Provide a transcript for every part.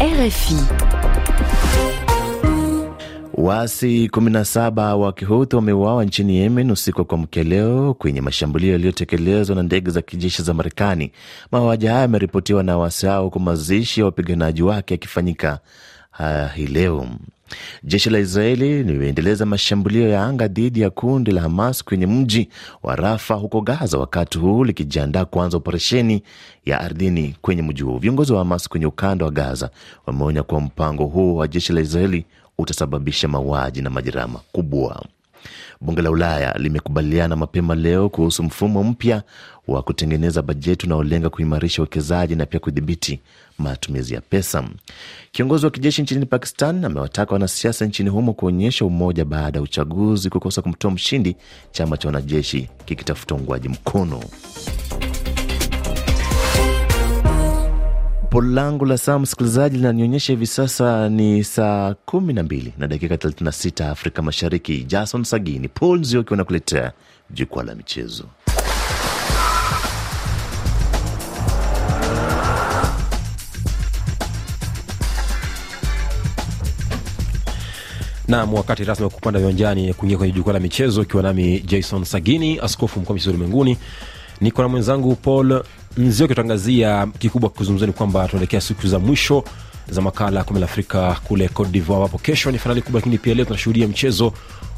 RFI. Waasi 17 wa Kihuthi wameuawa nchini Yemen usiku wa kuamkia leo kwenye mashambulio yaliyotekelezwa na ndege za kijeshi za Marekani. Mauaji haya yameripotiwa na waasi hao, huku mazishi ya wapiganaji wake yakifanyika hii leo. Jeshi la Israeli limeendeleza mashambulio ya anga dhidi ya kundi la Hamas kwenye mji wa Rafa huko Gaza, wakati huu likijiandaa kuanza operesheni ya ardhini kwenye mji huo. Viongozi wa Hamas kwenye ukanda wa Gaza wameonya kuwa mpango huo wa jeshi la Israeli utasababisha mauaji na majeraha makubwa. Bunge la Ulaya limekubaliana mapema leo kuhusu mfumo mpya wa kutengeneza bajeti unaolenga kuimarisha uwekezaji na pia kudhibiti matumizi ya pesa. Kiongozi wa kijeshi nchini Pakistan amewataka wanasiasa nchini humo kuonyesha umoja baada ya uchaguzi kukosa kumtoa mshindi, chama cha wanajeshi kikitafuta uungwaji mkono. Polo langu la saa msikilizaji linanionyesha hivi sasa ni saa kumi na mbili na dakika 36 Afrika Mashariki. Jason Sagini, Paul Nzioki wanakuletea jukwaa la michezo. Nam, wakati rasmi wa kupanda viwanjani kuingia kwenye jukwaa la michezo, ikiwa nami Jason Sagini, askofu mkuu wa michezo ulimwenguni. Niko na mwenzangu Paul Nzioki. kitangazia kikubwa kuzungumza ni kwamba tunaelekea siku za mwisho za makala kombe la Afrika kule Cote ambapo kesho ni fainali kubwa, lakini pia leo tunashuhudia mchezo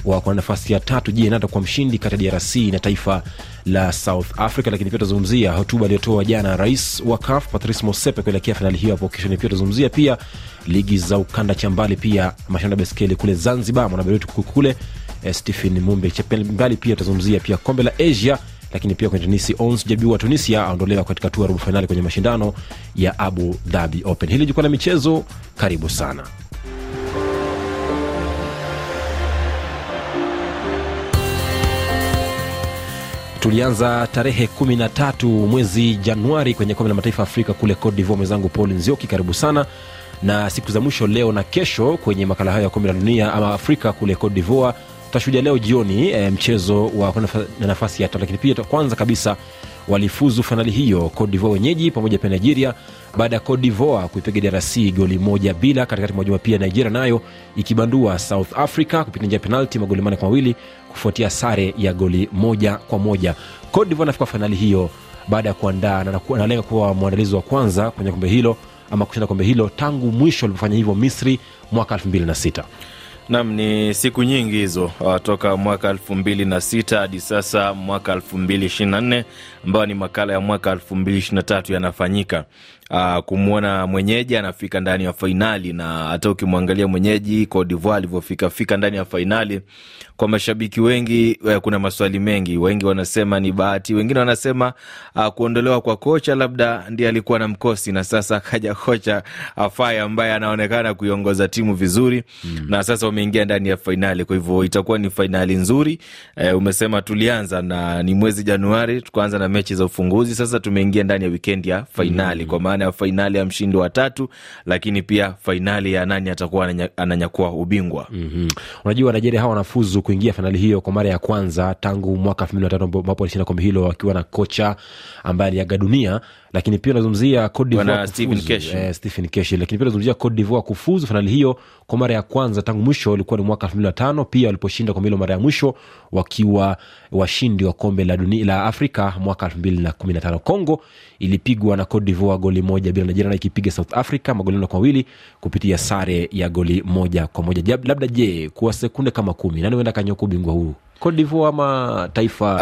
wa kwa nafasi ya tatu. Je, kwa mshindi kati ya DRC na taifa la South Africa? Lakini pia tutazungumzia hotuba aliyotoa jana rais wa CAF Patrice Motsepe kuelekea fainali hiyo hapo kesho. Ni pia tutazungumzia pia ligi za ukanda cha mbali, pia mashindano ya kule Zanzibar, mwanahabari wetu kule eh, Stephen Mumbe Chepembali. Pia tutazungumzia pia kombe la Asia lakini pia kwenye tenisi Ons Jabeur wa Tunisia aondolewa katika hatua ya robo fainali kwenye mashindano ya Abu Dhabi Open. Hili jukwaa la michezo, karibu sana. Tulianza tarehe 13 mwezi Januari kwenye kombe la mataifa Afrika kule Cote d'Ivoire. Mwenzangu Paul Nzioki, karibu sana na siku za mwisho leo na kesho kwenye makala hayo ya kombe la dunia ama Afrika kule Cote d'Ivoire tutashuhudia leo jioni e, mchezo wa na nafasi ya tatu, lakini pia kwanza kabisa walifuzu fainali hiyo Cote wenyeji pamoja pia Nigeria baada ya Cote d'Ivoire kuipiga DRC goli moja bila. Katikati mwa juma pia Nigeria nayo ikibandua South Africa kupitia njia penalti magoli manne kwa mawili kufuatia sare ya goli moja kwa moja. Cote anafika fainali hiyo baada ya kuandaa na kuwa mwandalizi wa kwanza kwenye kombe hilo ama kushinda kombe hilo tangu mwisho alipofanya hivyo Misri mwaka 2006. Nam, ni siku nyingi hizo toka mwaka elfu mbili na sita hadi sasa mwaka elfu mbili ishirini na nne ambayo ni makala ya mwaka elfu mbili ishirini na tatu yanafanyika. Uh, kumwona mwenyeji anafika ndani ya fainali na hata ukimwangalia mwenyeji Cote d'Ivoire alivyofika fika ndani ya fainali, kwa mashabiki wengi eh, kuna maswali mengi. Wengi wanasema ni bahati, wengine wanasema uh, kuondolewa kwa kocha labda ndiye alikuwa na mkosi, na sasa akaja kocha afai ambaye anaonekana kuiongoza timu vizuri mm. na sasa wameingia ndani ya fainali, kwa hivyo itakuwa ni fainali nzuri. Eh, umesema tulianza na ni mwezi Januari, tukaanza na mechi za ufunguzi, sasa tumeingia ndani ya wikendi ya fainali mm. kwa maana ya fainali ya mshindi wa tatu, lakini pia fainali ya nani atakuwa ananyakua ubingwa. mm-hmm. Unajua, Nigeria hawa wanafuzu kuingia fainali hiyo kwa mara ya kwanza tangu mwaka elfu mbili na tatu ambapo walishinda kombe hilo wakiwa na kocha ambaye aliaga dunia lakini pia unazungumzia Stephen Keshi, lakini pia unazungumzia Cote d'Ivoire kufuzu fainali hiyo kwa mara ya kwanza tangu mwisho ulikuwa ni mwaka elfu mbili na tano. Pia waliposhinda kombe hilo mara ya mwisho wakiwa washindi wa kombe la dunia la Afrika mwaka elfu mbili na kumi na tano. Congo ilipigwa na Cote d'Ivoire goli moja bila, Nigeria ikipiga South Africa magoli nne kwa mawili kupitia sare ya goli moja kwa moja. Labda je, kwa sekunde kama kumi nani huenda kanyoka ubingwa huu Cote d'Ivoire ama taifa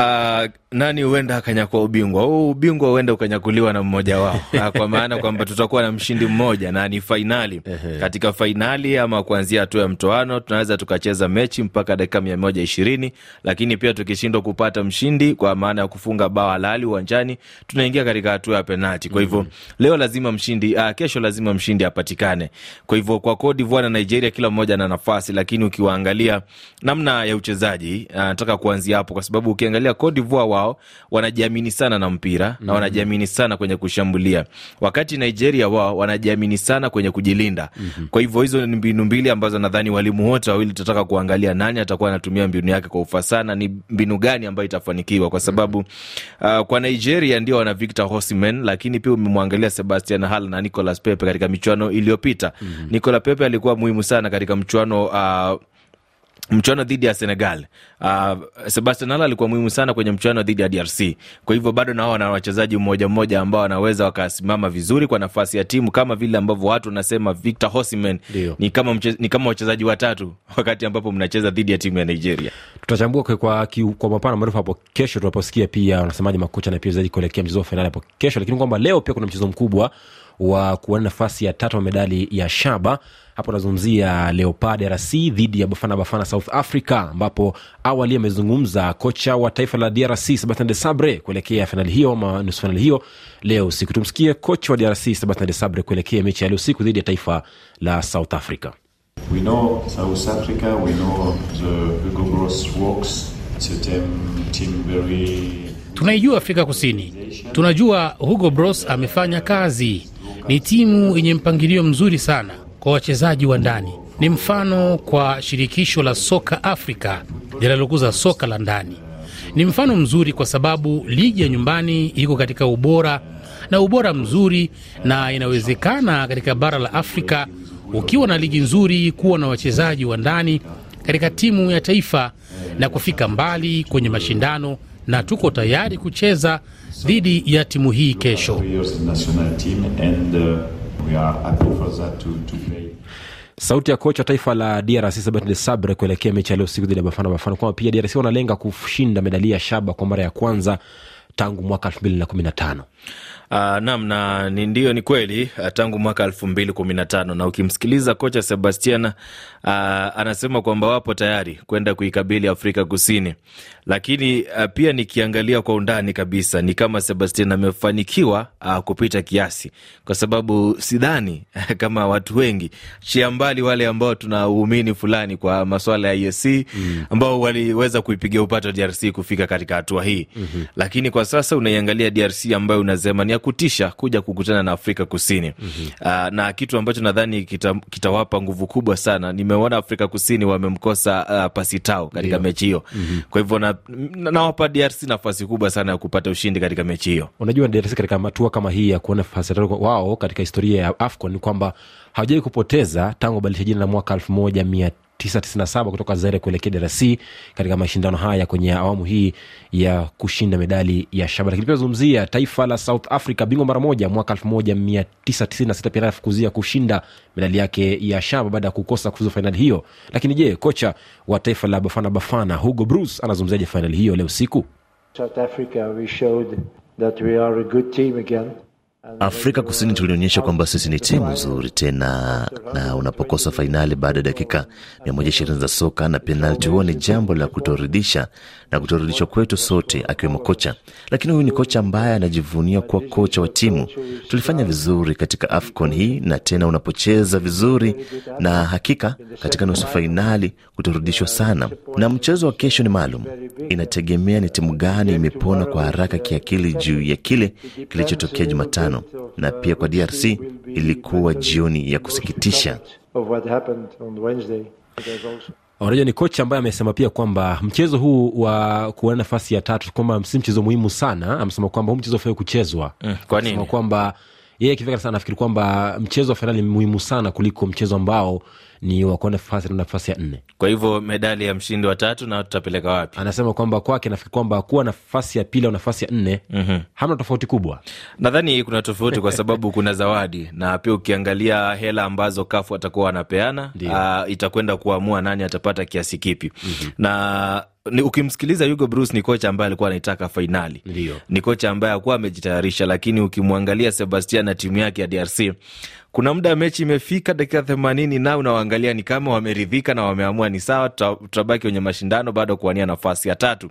uh, nani huenda akanyakua ubingwa huu? Ubingwa huenda ukanyakuliwa na mmoja wao kwa maana kwamba tutakuwa na mshindi mmoja na ni fainali. Katika fainali ama kuanzia hatua ya mtoano, tunaweza tukacheza mechi mpaka dakika mia moja ishirini, lakini pia tukishindwa kupata mshindi kwa maana ya kufunga bao halali uwanjani, tunaingia katika hatua ya penalti. Kwa hivyo leo lazima mshindi uh, kesho lazima mshindi apatikane. Kwa hivyo kwa Cote d'Ivoire na Nigeria, kila mmoja ana nafasi, lakini ukiwaangalia namna ya uchezaji uh, nataka kuanzia hapo kwa sababu ukiangalia Cote d'Ivoire wao wanajiamini sana na mpira na wanajiamini sana kwenye kushambulia, wakati Nigeria wao wanajiamini sana kwenye kujilinda. Kwa hivyo hizo ni mbinu mbili ambazo nadhani walimu wote wawili tutataka kuangalia nani atakuwa anatumia mbinu yake kwa ufasaha na ni mbinu gani ambayo itafanikiwa, kwa sababu uh, kwa Nigeria ndio wana Victor Osimhen, lakini pia umemwangalia Sebastian Haller na Nicolas Pepe katika michuano iliyopita. Nicolas Pepe alikuwa muhimu sana katika mchuano uh, mchuano dhidi ya Senegal. Uh, Sebastian Haller alikuwa muhimu sana kwenye mchuano dhidi ya DRC. Kwa hivyo bado nao wana wachezaji mmoja mmoja ambao wanaweza wakasimama vizuri kwa nafasi ya timu, kama vile ambavyo watu wanasema Victor Osimhen ni kama mche, ni kama wachezaji watatu wakati ambapo mnacheza dhidi ya timu ya Nigeria. tutachambua kwa, kwa, kwa mapana marefu hapo kesho tunaposikia pia wanasemaje makocha na pia wachezaji kuelekea mchezo wa fainali hapo kesho lakini kwamba leo pia kuna mchezo mkubwa wa kuwania nafasi ya tatu wa medali ya shaba hapo anazungumzia leopard rc dhidi ya bafana bafana south africa ambapo awali amezungumza kocha wa taifa la drc sebastian de sabre kuelekea fainali hiyo ama nusu fainali hiyo leo usiku tumsikie kocha wa drc sebastian de sabre kuelekea mechi ya leo usiku dhidi ya taifa la south africa We know South Africa, we know the Hugo Gross works. Very Tunaijua Afrika Kusini, tunajua Hugo Bros amefanya kazi. Ni timu yenye mpangilio mzuri sana kwa wachezaji wa ndani, ni mfano kwa shirikisho la soka Afrika linalokuza soka la ndani. Ni mfano mzuri kwa sababu ligi ya nyumbani iko katika ubora na ubora mzuri, na inawezekana katika bara la Afrika ukiwa na ligi nzuri kuwa na wachezaji wa ndani katika timu ya taifa na kufika mbali kwenye mashindano, na tuko tayari kucheza dhidi ya timu hii kesho. players national team, and uh, we are happy for that to, to play. sauti ya kocha wa taifa la drc sebastian de sabre kuelekea mechi ya leo siku dhidi ya bafana bafana kwamba pia drc wanalenga kushinda medali ya shaba kwa mara ya kwanza tangu mwaka elfu mbili na kumi na tano Uh, nam na ni ndio ni kweli uh, tangu mwaka elfu mbili kumi na tano na ukimsikiliza kocha Sebastian uh, anasema kwamba wapo tayari kwenda kuikabili Afrika Kusini, lakini uh, pia nikiangalia kwa undani kabisa ni kama Sebastian amefanikiwa uh, kupita kiasi, kwa sababu sidhani kama watu wengi chia mbali wale ambao tuna uumini fulani kwa maswala ya EAC mm. ambao waliweza kuipigia upato DRC kufika katika hatua hii mm-hmm. lakini kwa sasa unaiangalia DRC ambayo unasema ni ya kutisha kuja kukutana na Afrika Kusini mm-hmm. uh, na kitu ambacho nadhani kitawapa kita nguvu kubwa sana. Nimeona Afrika Kusini wamemkosa uh, Pasitao katika mechi hiyo mm-hmm. kwa hivyo na- na- DRC nafasi kubwa sana ya kupata ushindi katika mechi hiyo. unajua drc katika hatua kama hii ya kuona Pasitao wao katika historia ya afcon ni kwamba hawajawai kupoteza tangu badilisha jina la mwaka elfu moja mia 997 kutoka Zaire kuelekea DRC katika mashindano haya kwenye awamu hii ya kushinda medali ya shaba. Lakini pia zungumzia taifa la South Africa, bingwa mara moja mwaka 1996 pia nafukuzia kushinda medali yake ya shaba baada ya kukosa kufuzu fainali hiyo. Lakini je, kocha wa taifa la Bafana Bafana Hugo Bruce anazungumziaje fainali hiyo leo usiku? South Africa, we showed that we are a good team again. Afrika Kusini tulionyesha kwamba sisi ni timu nzuri tena, na unapokosa fainali baada ya dakika 120 za soka na penalti, huo ni jambo la kutoridhisha na kutoridhishwa kwetu sote, akiwemo kocha. Lakini huyu ni kocha ambaye anajivunia kuwa kocha wa timu. Tulifanya vizuri katika AFCON hii, na tena unapocheza vizuri, na hakika katika nusu fainali kutorudishwa sana. Na mchezo wa kesho ni maalum, inategemea ni timu gani imepona kwa haraka kiakili juu ya kile kilichotokea Jumatano na pia kwa DRC ilikuwa jioni ya kusikitisha. Unajua ni kocha ambaye amesema pia kwamba mchezo huu wa kuwania nafasi ya tatu kwamba si mchezo muhimu sana amesema kwamba huu mchezo ufai kuchezwa Mm, kwa Amesema nini? kwamba yeye akifika sana nafikiri kwamba mchezo wa fainali ni muhimu sana kuliko mchezo ambao ni wa kuenda nafasi na nafasi ya nne Kwa hivyo medali ya mshindi wa tatu na tutapeleka wapi? anasema kwamba kwake nafikiri kwamba kuwa nafasi ya pili au nafasi ya nne mm-hmm. hamna tofauti kubwa Nadhani kuna tofauti kwa sababu kuna zawadi na pia ukiangalia hela ambazo kafu atakuwa wanapeana uh, itakwenda kuamua nani atapata kiasi kipi mm-hmm. na ni, ukimsikiliza Hugo Bruce ni kocha ambaye alikuwa anaitaka fainali, Ndio. ni kocha ambaye hakuwa amejitayarisha, lakini ukimwangalia Sebastian na timu yake ya DRC kuna muda mechi imefika dakika themanini na unawaangalia ni kama wameridhika na wameamua ni sawa, tutabaki kwenye mashindano bado kuwania nafasi ya tatu.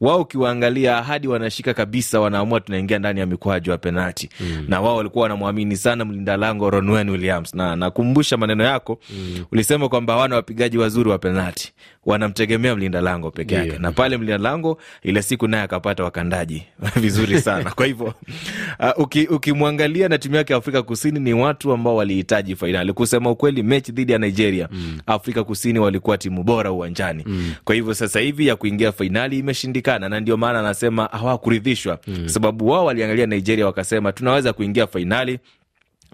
Wao ukiwaangalia hadi wanashika kabisa, wanaamua tunaingia ndani ya mikwaju ya penalti mm. na wao walikuwa wanamwamini sana mlinda lango Ronwen Williams, na nakumbusha maneno yako mm. ulisema kwamba hawana wapigaji wazuri wa penalti, wanamtegemea mlinda lango peke yake yeah. na pale mlinda lango ile siku naye akapata wakandaji vizuri sana. Kwa hivyo uh, uki- na timu yake ya Afrika Kusini ni watu ambao walihitaji fainali. Kusema ukweli, mechi dhidi ya Nigeria mm. Afrika Kusini walikuwa timu bora uwanjani mm. Kwa hivyo sasa hivi ya kuingia fainali imeshindikana, na ndio maana anasema hawakuridhishwa mm. sababu wao waliangalia Nigeria wakasema tunaweza kuingia fainali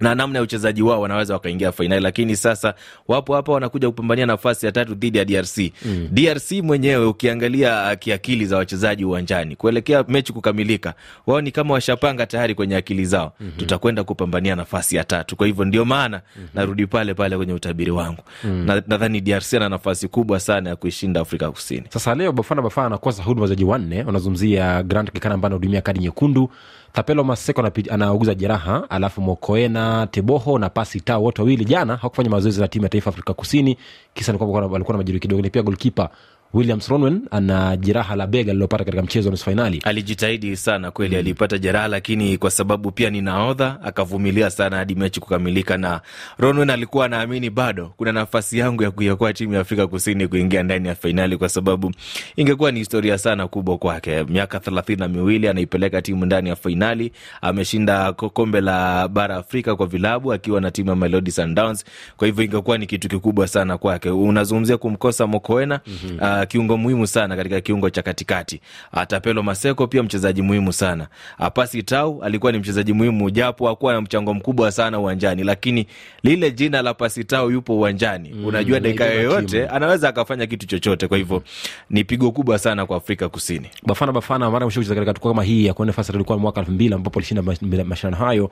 na namna ya uchezaji wao wanaweza wakaingia fainali, lakini sasa wapo hapa wanakuja kupambania nafasi ya tatu dhidi ya DRC. Mm. DRC mwenyewe ukiangalia uh, kiakili za wachezaji uwanjani kuelekea mechi kukamilika, wao ni kama washapanga tayari kwenye akili zao, mm-hmm. tutakwenda kupambania nafasi ya tatu. Kwa hivyo ndio maana mm-hmm. narudi pale pale kwenye utabiri wangu mm. na, DRC ana nafasi kubwa sana ya kuishinda Afrika Kusini. sasa leo bafana bafana anakosa huduma wachezaji wanne wanazungumzia grant kikana ambaye anahudumia kadi nyekundu tapelo maseko anauguza jeraha alafu mokoena teboho na pasi tao wote wawili jana hawakufanya mazoezi na timu ya taifa afrika kusini. Kisa walikuwa na majeruhi kidogo ni pia golkipa williams ronwen ana jeraha la bega lililopata katika mchezo wa nusu fainali alijitahidi sana kweli, alipata jeraha, lakini kwa sababu pia ni nahodha akavumilia sana hadi mechi kukamilika, na Ronwen alikuwa anaamini bado kuna nafasi yangu ya kuiokoa timu ya Afrika Kusini kuingia ndani ya fainali, kwa sababu ingekuwa ni historia sana kubwa kwake. Miaka thelathini na miwili anaipeleka timu ndani ya fainali, ameshinda kombe la bara Afrika kwa vilabu akiwa na timu ya Mamelodi Sundowns. Kwa hivyo ingekuwa ni kitu kikubwa sana kwake. Unazungumzia kumkosa Mokoena mm-hmm. uh, kiungo muhimu sana katika kiungo cha katikati. Uh, Tapelo Maseko pia mchezaji muhimu sana. Uh, Pasi Tau alikuwa ni mchezaji muhimu, japo hakuwa na mchango mkubwa sana uwanjani, lakini lile jina la Pasi Tau yupo uwanjani mm, unajua dakika yoyote anaweza akafanya kitu chochote. Kwa hivyo ni pigo kubwa sana kwa Afrika Kusini. bafana bafana mara mwisho kucheza katika tukio kama hii ya kuenda nafasi ilikuwa mwaka elfu mbili ambapo alishinda mashindano hayo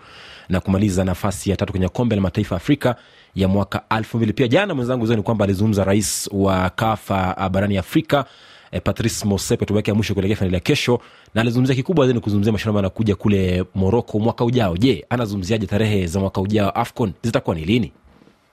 na kumaliza nafasi ya tatu kwenye kombe la mataifa ya afrika ya mwaka elfu mbili. Pia jana mwenzangu zoni kwamba alizungumza rais wa kafa ah, barani afrika eh, patrice mosepe tuweke ya mwisho kuelekea fainali ya kesho na alizungumzia kikubwa zaidi kuzungumzia mashindano ambayo anakuja kule moroko mwaka ujao. Je anazungumziaje tarehe za mwaka ujao? Afcon zitakuwa ni lini?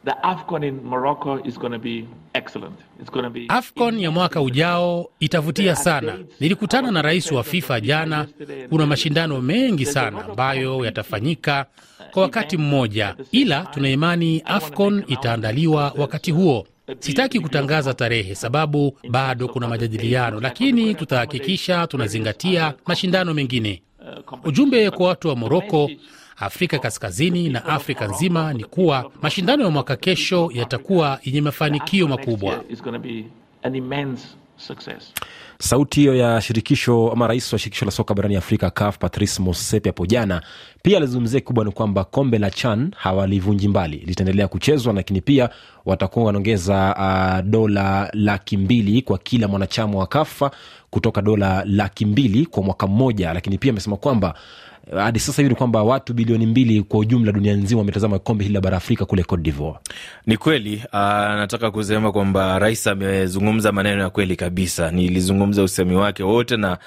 The AFCON in Morocco is going be excellent. It's going to be AFCON ya mwaka ujao itavutia sana. Nilikutana na rais wa FIFA jana. Kuna mashindano mengi sana ambayo yatafanyika kwa wakati mmoja, ila tuna imani AFCON itaandaliwa wakati huo. Sitaki kutangaza tarehe sababu bado kuna majadiliano, lakini tutahakikisha tunazingatia mashindano mengine. Ujumbe kwa watu wa Moroko, Afrika Kaskazini na Afrika nzima ni kuwa mashindano ya mwaka kesho yatakuwa yenye mafanikio makubwa. Sauti hiyo ya shirikisho ama rais wa shirikisho la soka barani afrika caf patrice Motsepe hapo jana. Pia alizungumzia kikubwa ni kwamba kombe la chan hawalivunji mbali. Litaendelea kuchezwa lakini pia watakuwa wanaongeza uh, dola laki mbili kwa kila mwanachama wa kafa kutoka dola laki mbili kwa mwaka mmoja. Lakini pia amesema kwamba hadi sasa hivi ni kwamba watu bilioni mbili kwa ujumla dunia nzima wametazama kombe hili la bara afrika kule cote divoire Ni kweli uh, nataka kusema kwamba rais amezungumza maneno ya kweli kabisa. Nilizungumza usemi wake wote na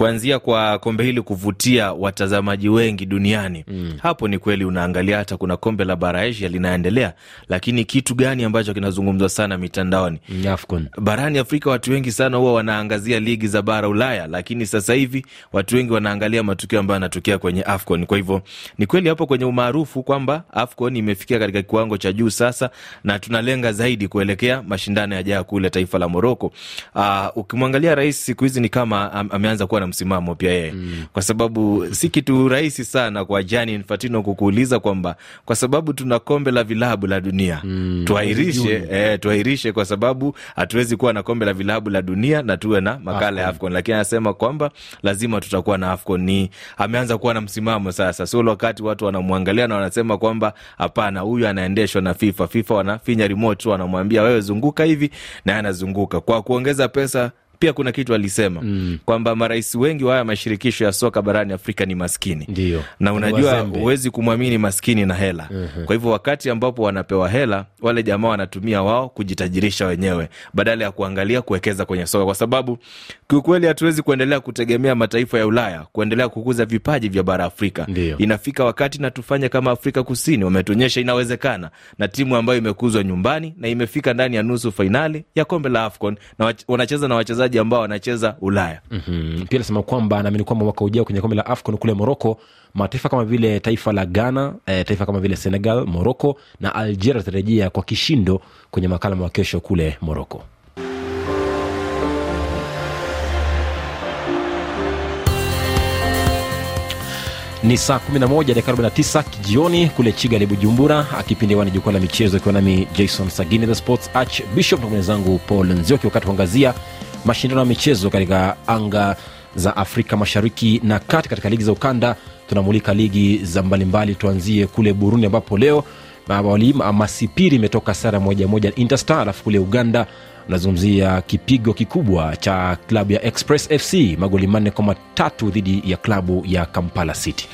kuanzia kwa kombe hili kuvutia watazamaji wengi duniani mm. Hapo ni kweli, unaangalia hata kuna kombe la bara Asia linaendelea, lakini kitu gani ambacho kinazungumzwa sana mitandaoni Mm, afcon barani Afrika watu wengi sana huwa wanaangazia ligi za bara Ulaya, lakini sasa hivi watu wengi wanaangalia matukio ambayo yanatokea kwenye AFCON. Kwa hivyo ni kweli hapo kwenye umaarufu kwamba AFCON imefikia katika kiwango cha juu sasa, na tunalenga zaidi kuelekea mashindano yajayo kule taifa la Moroko. Uh, ukimwangalia rais siku hizi ni kama ameanza kuwa na msimamo pia yeye mm. kwa sababu si kitu rahisi sana kwa Gianni Infantino kukuuliza kwamba kwa sababu tuna kombe la vilabu la dunia mm. tuahirishe eh, tuahirishe kwa sababu hatuwezi kuwa na kombe la vilabu la dunia na tuwe na makala ya AFCON, lakini anasema kwamba lazima tutakuwa na AFCON. Ni ameanza kuwa na msimamo sasa, sio wakati watu wanamwangalia na wanasema kwamba hapana, huyu anaendeshwa na FIFA. FIFA wanafinya remote wanamwambia wewe zunguka hivi, naye anazunguka kwa kuongeza pesa pia kuna kitu alisema mm. kwamba marais wengi wa haya mashirikisho ya soka barani Afrika ni maskini Ndiyo. na unajua huwezi kumwamini maskini na hela uh-huh. kwa hivyo wakati ambapo wanapewa hela wale jamaa wanatumia wao kujitajirisha wenyewe badala ya kuangalia kuwekeza kwenye soka kwa sababu kiukweli hatuwezi kuendelea kutegemea mataifa ya ulaya kuendelea kukuza vipaji vya bara afrika Ndiyo. inafika wakati na tufanye kama afrika kusini wametuonyesha inawezekana na timu ambayo imekuzwa nyumbani na imefika ndani ya nusu fainali ya kombe la afcon na wanacheza na wachezaji ambao wanacheza ulaya. Mm-hmm. pia alisema kwamba naamini kwamba mwaka ujao kwenye kombe la afcon kule moroko mataifa kama vile taifa la ghana eh, taifa kama vile senegal moroko na algeria atarejea kwa kishindo kwenye makala mawakesho kule moroko ni saa 11 dakika 49 jioni kule Kigali, bujumbura. Akipindi wani jukwaa la michezo ikiwa nami jason sagini the sports arch na mwenzangu paul nzioki wakati kuangazia mashindano ya michezo katika anga za afrika mashariki na kati. Katika ligi za ukanda tunamulika ligi za mbalimbali. Tuanzie kule burundi ambapo leo masipiri imetoka sara moja moja interstar alafu kule uganda unazungumzia kipigo kikubwa cha klabu ya express fc magoli manne kwa matatu dhidi ya klabu ya kampala city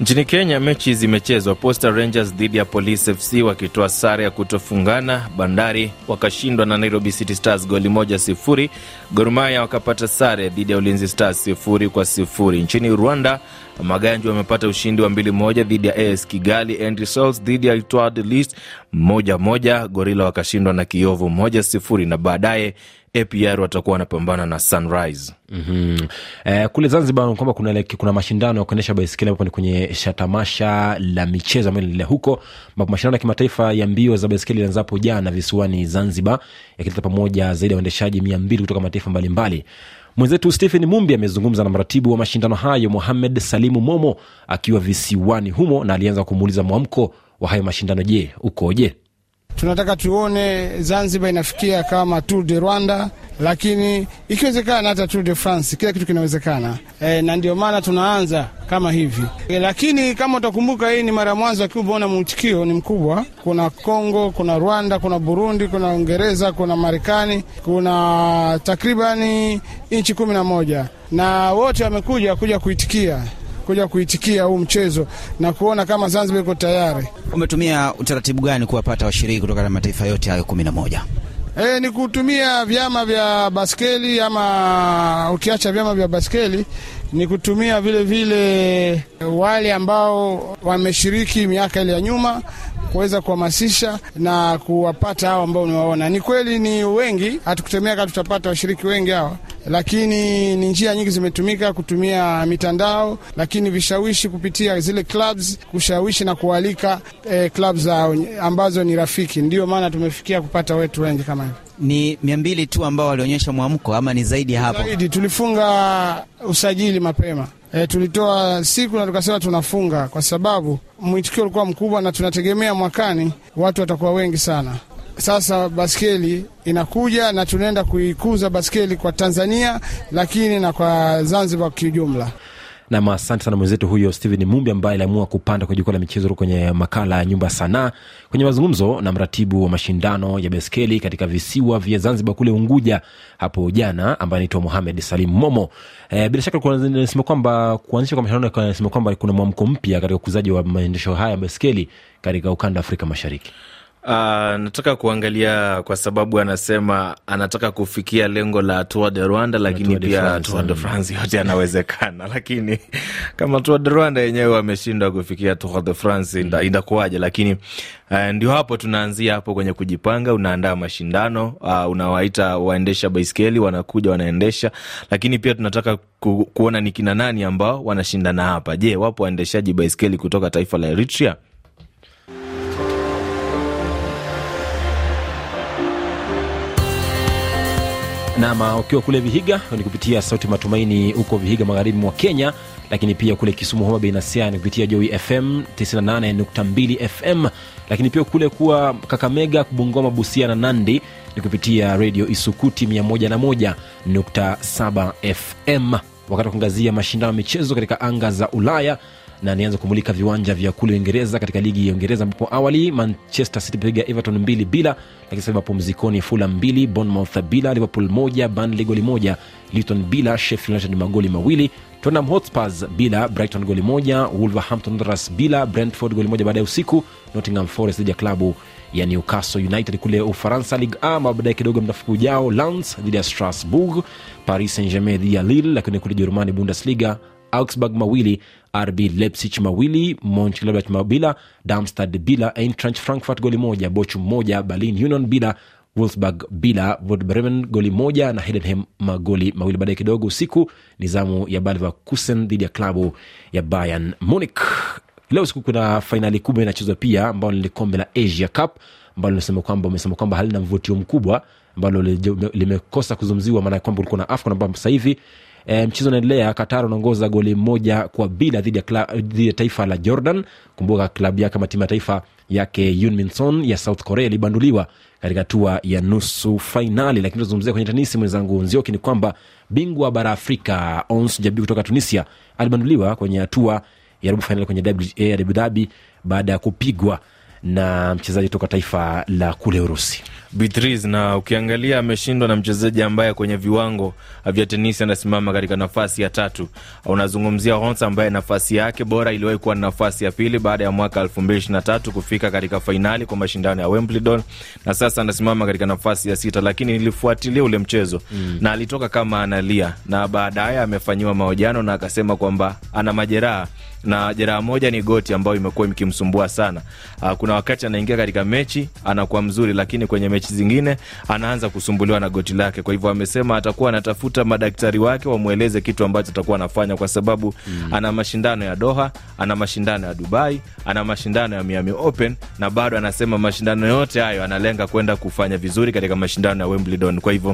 Nchini Kenya, mechi zimechezwa. Posta Rangers dhidi ya Police FC wakitoa sare ya kutofungana. Bandari wakashindwa na Nairobi City Stars goli moja sifuri. Gor Mahia wakapata sare dhidi ya Ulinzi Stars sifuri kwa sifuri. Nchini Rwanda, Maganji wamepata ushindi wa mbili moja dhidi ya AS Kigali. Henry Souls dhidi ya Etoile de List moja moja. Gorila wakashindwa na Kiovu moja sifuri, na baadaye APR watakuwa wanapambana na Sunrise. mm-hmm. eh, kule zanzibar kwamba kuna, kuna mashindano ya kuendesha baiskeli ambapo ni kwenye shatamasha la michezo ambayo inaendelea huko ambapo mashindano ya kimataifa ya mbio za baiskeli yalianza hapo jana visiwani zanzibar yakileta pamoja zaidi ya waendeshaji mia mbili kutoka mataifa mbalimbali mwenzetu stephen mumbi amezungumza na mratibu wa mashindano hayo mohamed salimu momo akiwa visiwani humo na alianza kumuuliza mwamko wa hayo mashindano je ukoje tunataka tuone Zanzibar inafikia kama Tour de Rwanda, lakini ikiwezekana hata Tour de France, kila kitu kinawezekana. E, na ndio maana tunaanza kama hivi. E, lakini kama utakumbuka, hii ni mara ya mwanzo, akiwa umeona mwitikio ni mkubwa. Kuna Kongo, kuna Rwanda, kuna Burundi, kuna Uingereza, kuna Marekani, kuna takribani nchi kumi na moja. Na wote wamekuja kuja kuitikia kuja kuitikia huu mchezo na kuona kama Zanzibar iko tayari. Umetumia utaratibu gani kuwapata washiriki kutoka na mataifa yote hayo kumi na moja? E, ni kutumia vyama vya baskeli ama ukiacha vyama vya baskeli ni kutumia vile vile wale ambao wameshiriki miaka ile ya nyuma kuweza kuhamasisha na kuwapata hao ambao niwaona. Ni kweli ni wengi, hatukutemea kama tutapata washiriki wengi hawa, lakini ni njia nyingi zimetumika kutumia mitandao, lakini vishawishi kupitia zile clubs, kushawishi na kualika eh, clubs zao ambazo ni rafiki. Ndio maana tumefikia kupata wetu wengi kama hivi. Ni mia mbili tu ambao walionyesha mwamko ama ni zaidi ya hapo? Zaidi tulifunga usajili mapema. E, tulitoa siku na tukasema tunafunga kwa sababu mwitikio ulikuwa mkubwa na tunategemea mwakani watu watakuwa wengi sana. Sasa baskeli inakuja na tunaenda kuikuza baskeli kwa Tanzania, lakini na kwa Zanzibar kiujumla. nam asante sana mwenzetu huyo Steven mumbi ambaye aliamua kupanda kwenye jukwaa la michezo kwenye makala ya nyumba ya sanaa. Kwenye mazungumzo na mratibu wa mashindano ya baiskeli katika visiwa vya zanzibar kule unguja hapo jana ambaye anaitwa mohamed salim momo. E, bila shaka nasema kwamba kuanzisha kwa mashindano nasema kwamba kuna mwamko mpya katika ukuzaji wa maendesho haya ya baiskeli katika ukanda wa afrika mashariki Uh, nataka kuangalia kwa sababu anasema anataka kufikia lengo la Tour de Rwanda, lakini Tour de pia France, Tour de. France yote yanawezekana, lakini kama Tour de Rwanda yenyewe wameshindwa kufikia Tour de France mm. inakuwaje? Lakini uh, ndio hapo tunaanzia hapo kwenye kujipanga. Unaandaa mashindano uh, unawaita waendesha baiskeli wanakuja wanaendesha, lakini pia tunataka ku, kuona ni kina nani ambao wanashindana hapa. Je, wapo waendeshaji baiskeli kutoka taifa la Eritrea? Nama ukiwa kule vihiga ni kupitia sauti matumaini huko vihiga magharibi mwa kenya lakini pia kule kisumu homa bei na ni kupitia joi fm 98.2 fm lakini pia kule kuwa kakamega bungoma busia na nandi ni kupitia redio isukuti 101.7 fm wakati wa kuangazia mashindano ya michezo katika anga za ulaya na nianza kumulika viwanja vya kule uingereza katika ligi ya uingereza ambapo awali manchester city piga everton mbili bila lakini sasa mapumzikoni fulham mbili bournemouth bila liverpool moja burnley goli moja luton bila sheffield united magoli mawili tottenham hotspurs bila brighton goli moja wolverhampton wanderers bila brentford goli moja baada ya usiku nottingham forest dhidi ya klabu ya newcastle united kule ufaransa ligue a baadaye kidogo mnafuku ujao lans dhidi ya strasbourg paris saint germain dhidi ya lille lakini kule jerumani bundesliga augsburg mawili rb leipzig mawili monchengladbach bila, darmstad bila eintracht frankfurt goli moja bochum moja berlin union bila wolfsburg bila Werder goli moja na heidenheim magoli mawili. Baadaye kidogo usiku ni zamu ya Bayer dhidi ya klabu ya bayern munich. Leo siku kuna fainali kubwa inachezwa pia ambao ni kombe la asia cup ambalo linasema kwamba umesema kwamba halina mvutio mkubwa ambalo limekosa kuzungumziwa maana ya kwamba ulikuwa na afcon ambapo sasa hivi E, mchezo unaendelea. Qatar unaongoza goli moja kwa bila dhidi ya, ya taifa la jordan. Kumbuka klabu yake ama timu ya taifa yake Yunminson ya south korea ilibanduliwa katika hatua ya nusu fainali lakini tunazungumzia kwenye tenisi mwenzangu nzioki ni kwamba bingwa bara afrika ons jabi kutoka tunisia alibanduliwa kwenye hatua ya robo fainali kwenye WTA ya abu dhabi baada ya kupigwa na mchezaji kutoka taifa la kule urusi Beatrice, na ukiangalia ameshindwa na mchezaji ambaye kwenye viwango vya tenisi anasimama katika nafasi ya tatu. Unazungumzia Hons ambaye nafasi yake bora iliwahi kuwa ni nafasi ya pili baada ya mwaka 2023 kufika katika fainali kwa mashindano ya Wimbledon, na sasa anasimama katika nafasi ya sita, lakini nilifuatilia ule mchezo mm. na alitoka kama analia, na baadaye amefanyiwa mahojiano na akasema kwamba ana majeraha na jeraha moja ni goti ambayo imekuwa ikimsumbua sana. Uh, kuna wakati anaingia katika mechi anakuwa mzuri, lakini kwenye mechi zingine anaanza kusumbuliwa na goti lake. Kwa hivyo amesema atakuwa anatafuta madaktari wake wamweleze kitu ambacho atakuwa anafanya, kwa sababu mm. ana mashindano ya Doha, ana mashindano ya Dubai, ana mashindano ya Miami Open, na bado anasema mashindano yote hayo analenga kwenda kufanya vizuri katika mashindano ya Wimbledon. Kwa hivyo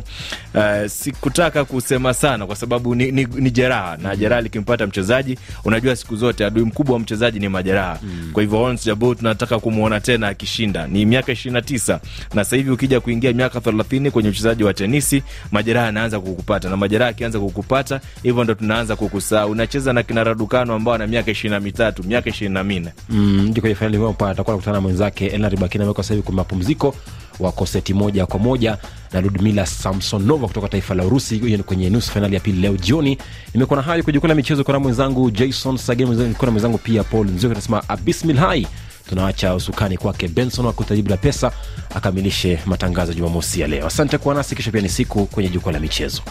uh, sikutaka kusema sana, kwa sababu ni, ni, ni jeraha na jeraha likimpata mchezaji, unajua siku zote adui mkubwa wa mchezaji ni majeraha mm. kwa hivyo Ons Jabeur tunataka kumwona tena akishinda. Ni miaka ishirini na tisa na sasa hivi ukija kuingia miaka thelathini kwenye uchezaji wa tenisi, majeraha yanaanza kukupata, na majeraha yakianza kukupata, hivyo ndo tunaanza kukusahau. Unacheza na kina Radukano ambao ana miaka ishirini na mitatu miaka ishirini na minne mm, ndio kwenye finali ambapo atakuwa anakutana na mwenzake Elnard Bakina ambaye kwa sasa yuko mapumziko wako seti moja kwa moja na Ludmila Samsonova kutoka taifa la Urusi. Hiyo ni kwenye nusu fainali ya pili leo jioni. Nimekuwa na hayo kwenye jukwaa la michezo, kuna mwenzangu Jason Sageni, kuna mwenzangu pia Paul Nzio, anasema abismil hai. Tunaacha usukani kwake Benson wakutajibu la pesa akamilishe matangazo ya Jumamosi ya leo. Asante kuwa nasi, kesho pia ni siku kwenye jukwaa la michezo.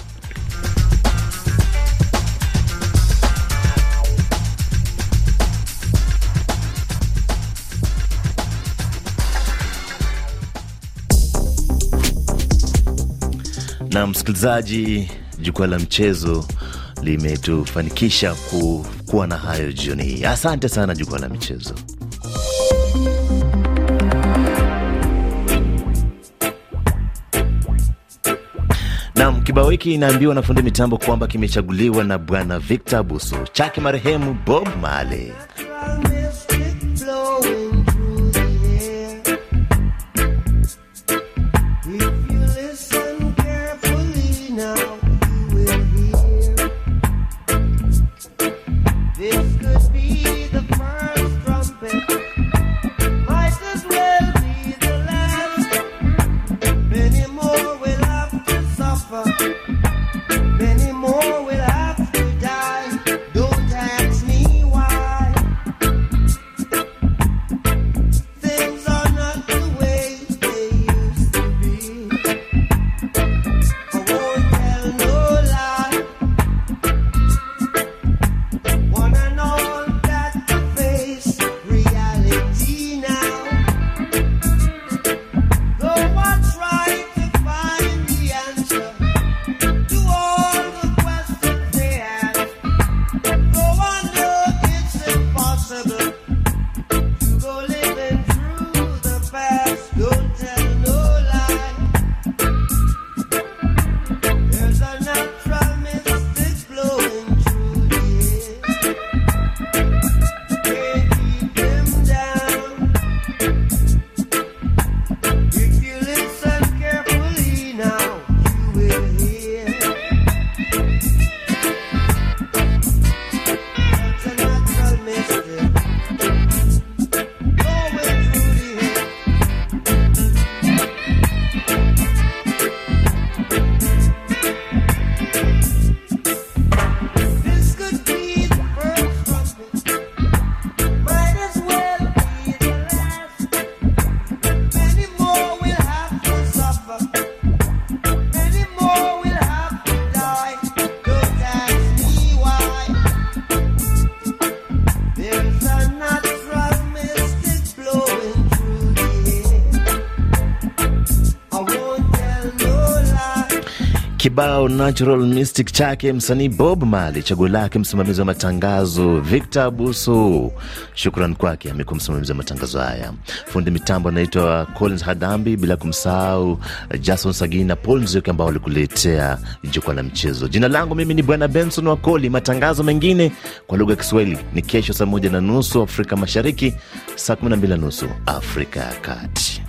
na msikilizaji, jukwaa la mchezo limetufanikisha kuwa na hayo jioni hii. Asante sana jukwaa la michezo. Nam, kibao hiki inaambiwa na fundi mitambo kwamba kimechaguliwa na Bwana Victor Buso chake marehemu Bob Marley. Kibao natural mystic chake msanii Bob Marley, chaguo lake msimamizi wa matangazo Victor Buso. Shukran kwake, amekuwa msimamizi wa matangazo haya. Fundi mitambo anaitwa Collins Hadambi, bila kumsahau Jason Sagini na Paul Nzioki ambao walikuletea jukwaa la mchezo. Jina langu mimi ni Bwana Benson Wakoli. Matangazo mengine kwa lugha ya Kiswahili ni kesho saa moja na nusu Afrika Mashariki, saa kumi na mbili na nusu Afrika ya Kati.